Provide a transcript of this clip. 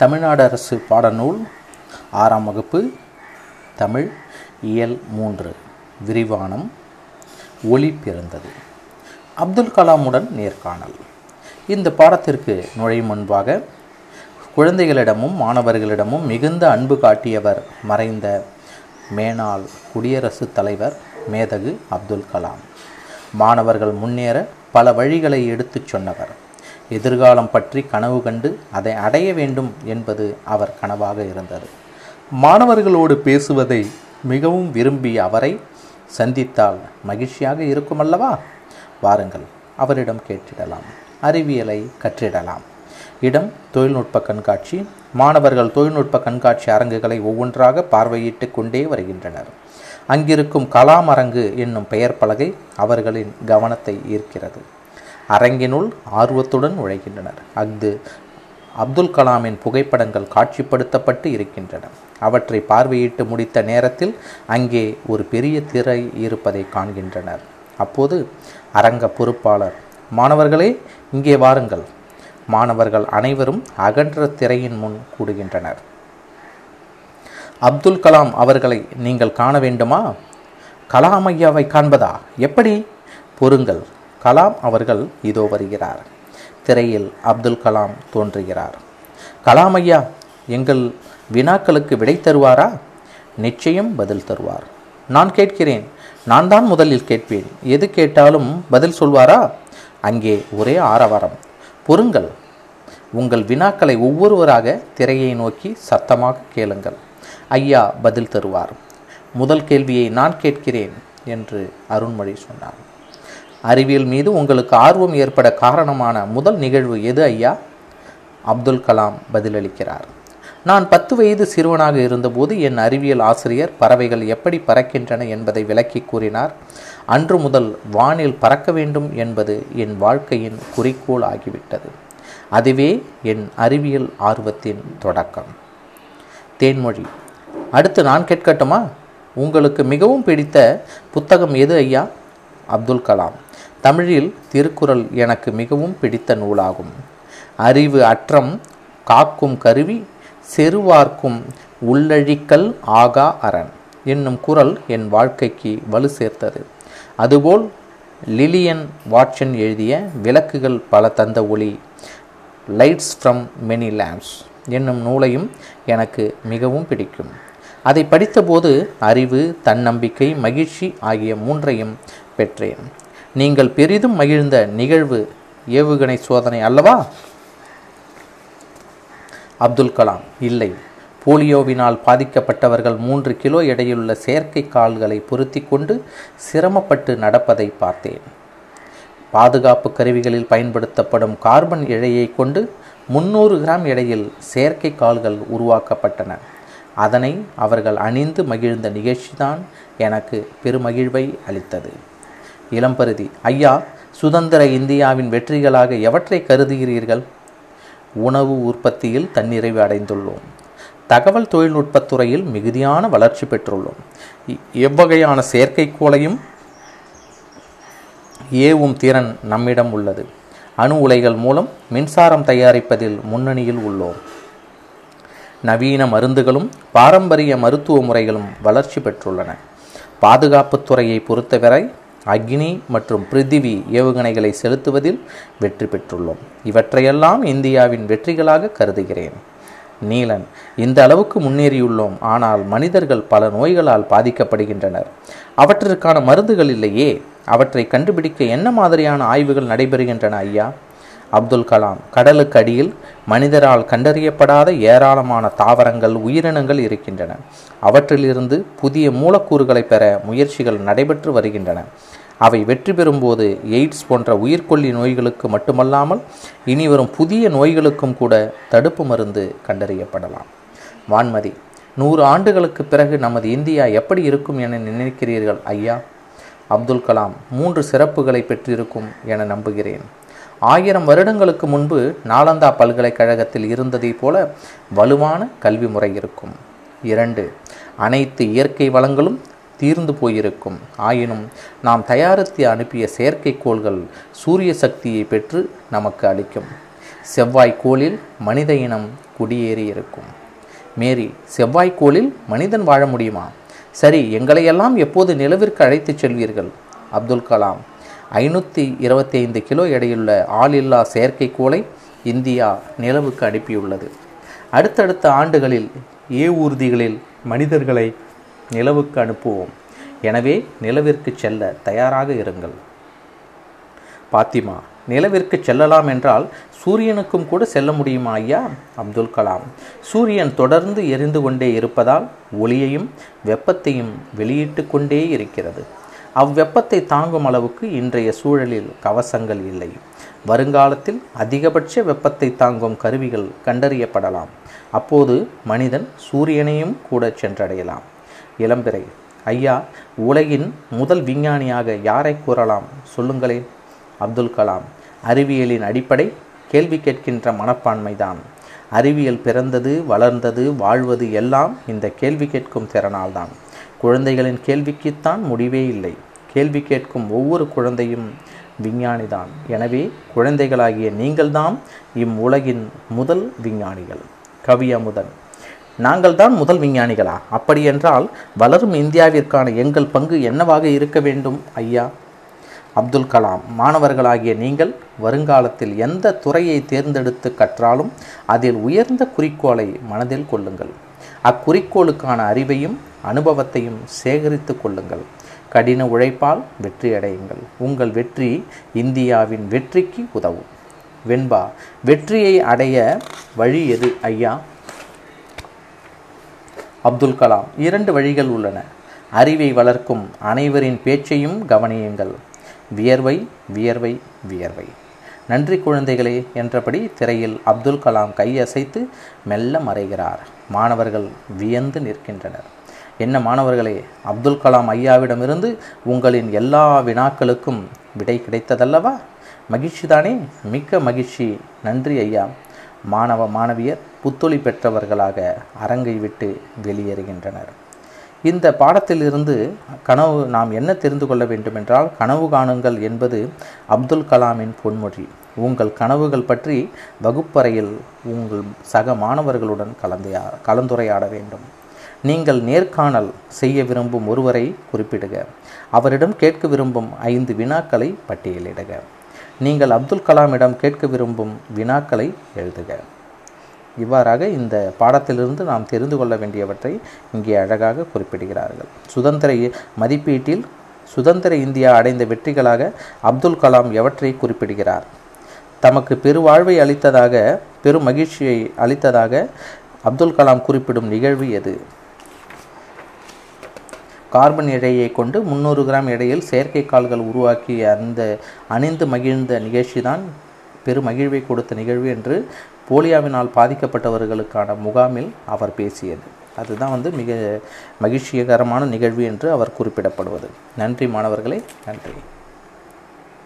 தமிழ்நாடு அரசு பாடநூல் ஆறாம் வகுப்பு தமிழ் இயல் மூன்று விரிவானம் ஒளி பிறந்தது. அப்துல் கலாமுடன் நேர்காணல். இந்த பாடத்திற்கு நுழையும் முன்பாக குழந்தைகளிடமும் மாணவர்களிடமும் மிகுந்த அன்பு காட்டியவர் மறைந்த மேனாள் குடியரசுத் தலைவர் மேதகு அப்துல் கலாம். மாணவர்கள் முன்னேற பல வழிகளை எடுத்துச் சொன்னவர். எதிர்காலம் பற்றி கனவு கண்டு அதை அடைய வேண்டும் என்பது அவர் கனவாக இருந்தது. மாணவர்களோடு பேசுவதை மிகவும் விரும்பி அவரை சந்தித்தால் மகிழ்ச்சியாக இருக்குமல்லவா? வாருங்கள் அவரிடம் கேட்டிடலாம். அறிவியலை கற்றிடலாம். இடம் தொழில்நுட்ப கண்காட்சி. மாணவர்கள் தொழில்நுட்ப கண்காட்சி அரங்குகளை ஒவ்வொன்றாக பார்வையிட்டு கொண்டே வருகின்றனர். அங்கிருக்கும் கலாம் அரங்கு என்னும் பெயர் பலகை அவர்களின் கவனத்தை ஈர்க்கிறது. அரங்கினுள் ஆர்வத்துடன் உழைகின்றனர் அஃது அப்துல் கலாமின் புகைப்படங்கள் காட்சிப்படுத்தப்பட்டு இருக்கின்றன. அவற்றை பார்வையிட்டு முடித்த நேரத்தில் அங்கே ஒரு பெரிய திரை இருப்பதை காண்கின்றனர். அப்போது அரங்க பொறுப்பாளர் மாணவர்களே இங்கே வாருங்கள். மாணவர்கள் அனைவரும் அகன்ற திரையின் முன் கூடுகின்றனர். அப்துல் கலாம் அவர்களை நீங்கள் காண வேண்டுமா? கலாம் ஐயாவை காண்பதா? எப்படி? பொறுங்கள். கலாம் அவர்கள் இதோ வருகிறார். திரையில் அப்துல் கலாம் தோன்றுகிறார். கலாம் ஐயா எங்கள் வினாக்களுக்கு விடை தருவாரா? நிச்சயம் பதில் தருவார். நான் கேட்கிறேன் நான் தான் முதலில் கேட்பேன். எது கேட்டாலும் பதில் சொல்வாரா? அங்கே ஒரே ஆரவாரம். பொறுங்கள் உங்கள் வினாக்களை ஒவ்வொருவராக திரையை நோக்கி சத்தமாக கேளுங்கள். ஐயா பதில் தருவார். முதல் கேள்வியை நான் கேட்கிறேன் என்று அருண்மொழி சொன்னார். அறிவியல் மீது உங்களுக்கு ஆர்வம் ஏற்பட காரணமான முதல் நிகழ்வு எது ஐயா? அப்துல் கலாம் பதிலளிக்கிறார். நான் பத்து வயது சிறுவனாக இருந்தபோது என் அறிவியல் ஆசிரியர் பறவைகள் எப்படி பறக்கின்றன என்பதை விளக்கி கூறினார். அன்று முதல் வானில் பறக்க வேண்டும் என்பது என் வாழ்க்கையின் குறிக்கோள் ஆகிவிட்டது. அதுவே என் அறிவியல் ஆர்வத்தின் தொடக்கம். தேன்மொழி. அடுத்து நான் கேட்கட்டுமா? உங்களுக்கு மிகவும் பிடித்த புத்தகம் எது ஐயா? அப்துல் கலாம். தமிழில் திருக்குறள் எனக்கு மிகவும் பிடித்த நூலாகும். அறிவு அற்றம் காக்கும் கருவி செருவார்க்கும் உள்ளழிக்கல் ஆகா அரண் என்னும் குரல் என் வாழ்க்கைக்கு வலு சேர்த்தது. அதுபோல் லிலியன் வாட்சன் எழுதிய விளக்குகள் பல தந்த ஒளி லைட்ஸ் ஃப்ரம் மெனி லேம்ப்ஸ் என்னும் நூலையும் எனக்கு மிகவும் பிடிக்கும். அதை படித்தபோது அறிவு தன்னம்பிக்கை மகிழ்ச்சி ஆகிய மூன்றையும் பெற்றேன். நீங்கள் பெரிதும் மகிழ்ந்த நிகழ்வு ஏவுகணை சோதனை அல்லவா? அப்துல் கலாம் இல்லை. போலியோவினால் பாதிக்கப்பட்டவர்கள் மூன்று கிலோ எடையுள்ள செயற்கை கால்களை பொருத்தி கொண்டு சிரமப்பட்டு நடப்பதை பார்த்தேன். பாதுகாப்பு கருவிகளில் பயன்படுத்தப்படும் கார்பன் இழையை கொண்டு முன்னூறு கிராம் எடையில் செயற்கை கால்கள் உருவாக்கப்பட்டன. அதனை அவர்கள் அணிந்து மகிழ்ந்த நிகழ்ச்சிதான் எனக்கு பெருமகிழ்வை அளித்தது. இளம்பருதி ஐயா சுதந்திர இந்தியாவின் வெற்றிகளாக எவற்றை கருதுகிறீர்கள்? உணவு உற்பத்தியில் தன்னிறைவு அடைந்துள்ளோம். தகவல் தொழில்நுட்பத் துறையில் மிகுதியான வளர்ச்சி பெற்றுள்ளோம். எவ்வகையான செயற்கைக்கோளையும் ஏவும் திறன் நம்மிடம் உள்ளது. அணு உலைகள் மூலம் மின்சாரம் தயாரிப்பதில் முன்னணியில் உள்ளோம். நவீன மருந்துகளும் பாரம்பரிய மருத்துவ முறைகளும் வளர்ச்சி பெற்றுள்ளன. பாதுகாப்புத்துறையை பொறுத்தவரை அக்னி மற்றும் பிரித்திவி ஏவுகணைகளை செலுத்துவதில் வெற்றி பெற்றுள்ளோம். இவற்றையெல்லாம் இந்தியாவின் வெற்றிகளாக கருதுகிறேன். நீலன் இந்த அளவுக்கு முன்னேறியுள்ளோம். ஆனால் மனிதர்கள் பல நோய்களால் பாதிக்கப்படுகின்றனர். அவற்றிற்கான மருந்துகள் இல்லையே. அவற்றை கண்டுபிடிக்க என்ன மாதிரியான ஆய்வுகள் நடைபெறுகின்றன ஐயா? அப்துல் கலாம் கடலுக்கு அடியில் மனிதரால் கண்டறியப்படாத ஏராளமான தாவரங்கள் உயிரினங்கள் இருக்கின்றன. அவற்றிலிருந்து புதிய மூலக்கூறுகளை பெற முயற்சிகள் நடைபெற்று வருகின்றன. அவை வெற்றி பெறும்போது எய்ட்ஸ் போன்ற உயிர்கொல்லி நோய்களுக்கு மட்டுமல்லாமல் இனி வரும் புதிய நோய்களுக்கும் கூட தடுப்பு மருந்து கண்டறியப்படலாம். வான்மதி நூறு ஆண்டுகளுக்கு பிறகு நமது இந்தியா எப்படி இருக்கும் என நினைக்கிறீர்கள் ஐயா? அப்துல் கலாம் மூன்று சிறப்புகளை பெற்றிருக்கும் என நம்புகிறேன். ஆயிரம் வருடங்களுக்கு முன்பு நாலந்தா பல்கலைக்கழகத்தில் இருந்ததைப் போல வலுவான கல்வி முறை இருக்கும். இரண்டு அனைத்து இயற்கை வளங்களும் தீர்ந்து போயிருக்கும். ஆயினும் நாம் தயாரித்து அனுப்பிய செயற்கைக்கோள்கள் சூரிய சக்தியை பெற்று நமக்கு அளிக்கும். செவ்வாய்க்கோளில் மனித இனம் குடியேறி இருக்கும். மேரி செவ்வாய்க்கோளில் மனிதன் வாழ முடியுமா? சரி எங்களையெல்லாம் எப்போது நிலவிற்கு அழைத்துச் செல்வீர்கள்? அப்துல் கலாம் ஐநூற்றி இருபத்தி ஐந்து கிலோ எடையுள்ள ஆளில்லா செயற்கைக்கோளை இந்தியா நிலவுக்கு அனுப்பியுள்ளது. அடுத்தடுத்த ஆண்டுகளில் ஏவூர்திகளில் மனிதர்களை நிலவுக்கு அனுப்புவோம். எனவே நிலவிற்கு செல்ல தயாராக இருங்கள். பாத்திமா நிலவிற்கு செல்லலாம் என்றால் சூரியனுக்கும் கூட செல்ல முடியுமா ஐயா? அப்துல் கலாம் சூரியன் தொடர்ந்து எரிந்து கொண்டே இருப்பதால் ஒளியையும் வெப்பத்தையும் வெளியிட்டு கொண்டே இருக்கிறது. அவ்வெப்பத்தை தாங்கும் அளவுக்கு இன்றைய சூழலில் கவசங்கள் இல்லை. வருங்காலத்தில் அதிகபட்ச வெப்பத்தை தாங்கும் கருவிகள் கண்டறியப்படலாம். அப்போது மனிதன் சூரியனையும் கூட சென்றடையலாம். இளம்பிறை. ஐயா உலகின் முதல் விஞ்ஞானியாக யாரை கூறலாம்? சொல்லுங்களேன். அப்துல் கலாம். அறிவியலின் அடிப்படை? கேள்வி கேட்கின்ற மனப்பான்மைதான். அறிவியல் பிறந்தது வளர்ந்தது வாழ்வது எல்லாம் இந்த கேள்வி கேட்கும் திறனால்தான். குழந்தைகளின் கேள்விக்குத்தான் முடிவே இல்லை. கேள்வி கேட்கும் ஒவ்வொரு குழந்தையும் விஞ்ஞானிதான். எனவே குழந்தைகளாகிய நீங்கள்தான் இம்முலகின் முதல் விஞ்ஞானிகள். கவி அமுதன். நாங்கள் தான் முதல் விஞ்ஞானிகளா? அப்படியென்றால் வளரும் இந்தியாவிற்கான எங்கள் பங்கு என்னவாக இருக்க வேண்டும் ஐயா? அப்துல் கலாம் மாணவர்களாகிய நீங்கள் வருங்காலத்தில் எந்த துறையை தேர்ந்தெடுத்து கற்றாலும் அதில் உயர்ந்த குறிக்கோளை மனதில் கொள்ளுங்கள். அக்குறிக்கோளுக்கான அறிவையும் அனுபவத்தையும் சேகரித்து கொள்ளுங்கள். கடின உழைப்பால் வெற்றியடையுங்கள் உங்கள் வெற்றி இந்தியாவின் வெற்றிக்கு உதவும். வெண்பா வெற்றியை அடைய வழி எது ஐயா? அப்துல் கலாம். இரண்டு வழிகள் உள்ளன. அறிவை வளர்க்கும் அனைவரின் பேச்சையும் கவனியுங்கள். வியர்வை வியர்வை வியர்வை. நன்றி குழந்தைகளே என்றபடி திரையில் அப்துல் கலாம் கையசைத்து மெல்ல மறைகிறார். மாணவர்கள் வியந்து நிற்கின்றனர். என்ன மாணவர்களே அப்துல் கலாம் ஐயாவிடமிருந்து உங்களின் எல்லா வினாக்களுக்கும் விடை கிடைத்ததல்லவா? மகிழ்ச்சி தானே? மிக்க மகிழ்ச்சி. நன்றி ஐயா. மாணவ மாணவியர் புத்தொளி பெற்றவர்களாக அரங்கை விட்டு வெளியேறுகின்றனர். இந்த பாடத்திலிருந்து கனவு நாம் என்ன தெரிந்து கொள்ள வேண்டுமென்றால் கனவு காணுங்கள் என்பது அப்துல் கலாமின் பொன்மொழி. உங்கள் கனவுகள் பற்றி வகுப்பறையில் உங்கள் சக மாணவர்களுடன் கலந்தையா கலந்துரையாட வேண்டும். நீங்கள் நேர்காணல் செய்ய விரும்பும் ஒருவரை குறிப்பிடுக. அவரிடம் கேட்க விரும்பும் ஐந்து வினாக்களை பட்டியலிடுக. நீங்கள் அப்துல் கலாமிடம் கேட்க விரும்பும் வினாக்களை எழுதுக. இவ்வாறாக இந்த பாடத்திலிருந்து நாம் தெரிந்து கொள்ள வேண்டியவற்றை இங்கே அழகாக குறிப்பிடுகிறார்கள். சுதந்திர மதிப்பீட்டில் சுதந்திர இந்தியா அடைந்த வெற்றிகளாக அப்துல் கலாம் எவற்றை குறிப்பிடுகிறார்? தமக்கு பெருவாழ்வை அளித்ததாக பெரும் மகிழ்ச்சியை அளித்ததாக அப்துல் கலாம் குறிப்பிடும் நிகழ்வு எது? கார்பன் எடையை கொண்டு முந்நூறு கிராம் எடையில் செயற்கை கால்கள் உருவாக்கிய அந்த அணிந்து மகிழ்ந்த நிகழ்ச்சி தான் பெரும் மகிழ்வை கொடுத்த நிகழ்வு என்று போலியாவினால் பாதிக்கப்பட்டவர்களுக்கான முகாமில் அவர் பேசியது. அதுதான் வந்து மிக மகிழ்ச்சிகரமான நிகழ்வு என்று அவர் குறிப்பிடப்படுவது. நன்றி மாணவர்களே நன்றி.